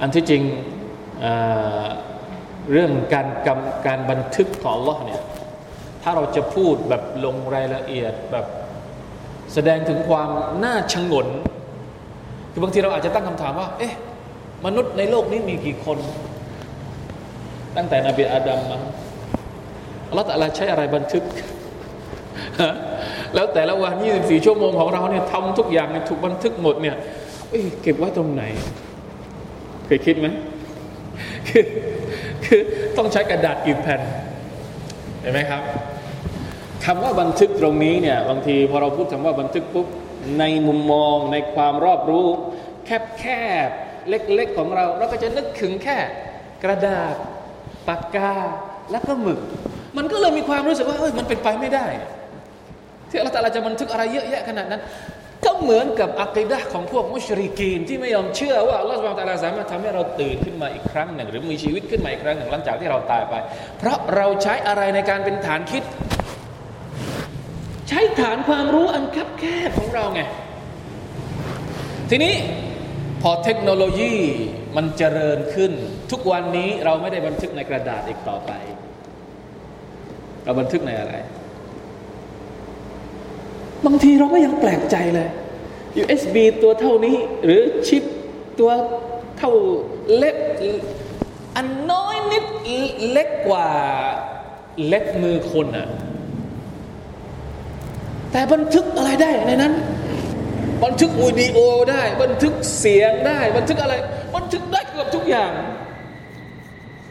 อันที่จริงเรื่องการกำการบันทึกของ Allah เนี่ยถ้าเราจะพูดแบบลงรายละเอียดแบบแสดงถึงความน่าชงน คือบางทีเราอาจจะตั้งคำถามว่า เอ๊ะ มนุษย์ในโลกนี้มีกี่คน ตั้งแต่นบีอาดัมมาอัลลอฮฺตะลาใช้อะไรบันทึก แล้วแต่ละวัน 24 ชั่วโมงของเราเนี่ยทำทุกอย่างเนี่ยถูกบันทึกหมดเนี่ยเก็บไว้ตรงไหน เคยคิดไหมคือคือต้องใช้กระดาษกี่แผ่น เห็นไหมครับคำว่าบันทึกตรงนี้เนี่ยบางทีพอเราพูดคำว่าบันทึกปุ๊บในมุมมองในความรอบรู้ แคบแคบเล็กๆของเรา เราก็จะนึกถึงแค่กระดาษปากกาแล้วก็หมึก มันก็เลยมีความรู้สึกว่าเฮ้ยมันเป็นไปไม่ได้ที่อัลลอฮฺจะบันทึกอะไรเยอะแยะขนาดนั้น เหมือนกับอัคีดะของพวกมุชริกีนที่ไม่ยอมเชื่อว่าอัลลอฮฺสุบานตะลาสามารถทำให้เราตื่นขึ้นมาอีกครั้งหนึ่ง หรือมีชีวิตขึ้นมาอีกครั้งหนึ่งหลังจากที่เราตายไป เพราะเราใช้อะไรในการเป็นฐานคิด ใช้ฐานความรู้อันคับแคบของเราไง ทีนี้พอเทคโนโลยีมันเจริญขึ้น ทุกวันนี้เราไม่ได้บันทึกในกระดาษอีกต่อไป เราบันทึกในอะไร บางทีเราก็ยังแปลกใจเลย USB ตัวเท่านี้ หรือชิปตัวเท่าเล็กอันน้อยนิดเล็กกว่าเล็กมือคนอะแต่บันทึกอะไรได้ในนั้น บันทึกวิดีโอได้ บันทึกเสียงได้ บันทึกอะไร บันทึกได้เกือบทุกอย่าง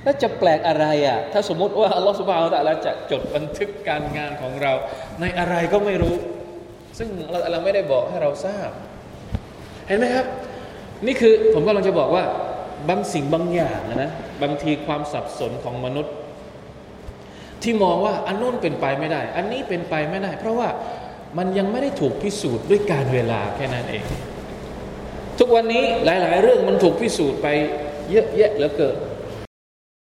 แล้วจะแปลกอะไรอะถ้าสมมติว่าอัลลอฮฺสุบฮานตะลาจะจดบันทึกการงานของเรา ในอะไรก็ไม่รู้ ซึ่งเราไม่ได้บอกให้เราทราบ เห็นไหมครับ นี่คือผมกำลังจะบอกว่าบางสิ่งบางอย่างนะบางทีความสับสนของมนุษย์ ที่มองว่าอันนู้นเป็นไปไม่ได้ อันนี้เป็นไปไม่ได้ เพราะว่ามันยังไม่ได้ถูกพิสูจน์ด้วยการเวลาแค่นั้นเอง ทุกวันนี้หลาย ๆ เรื่องมันถูกพิสูจน์ไปเยอะแยะเหลือเกิน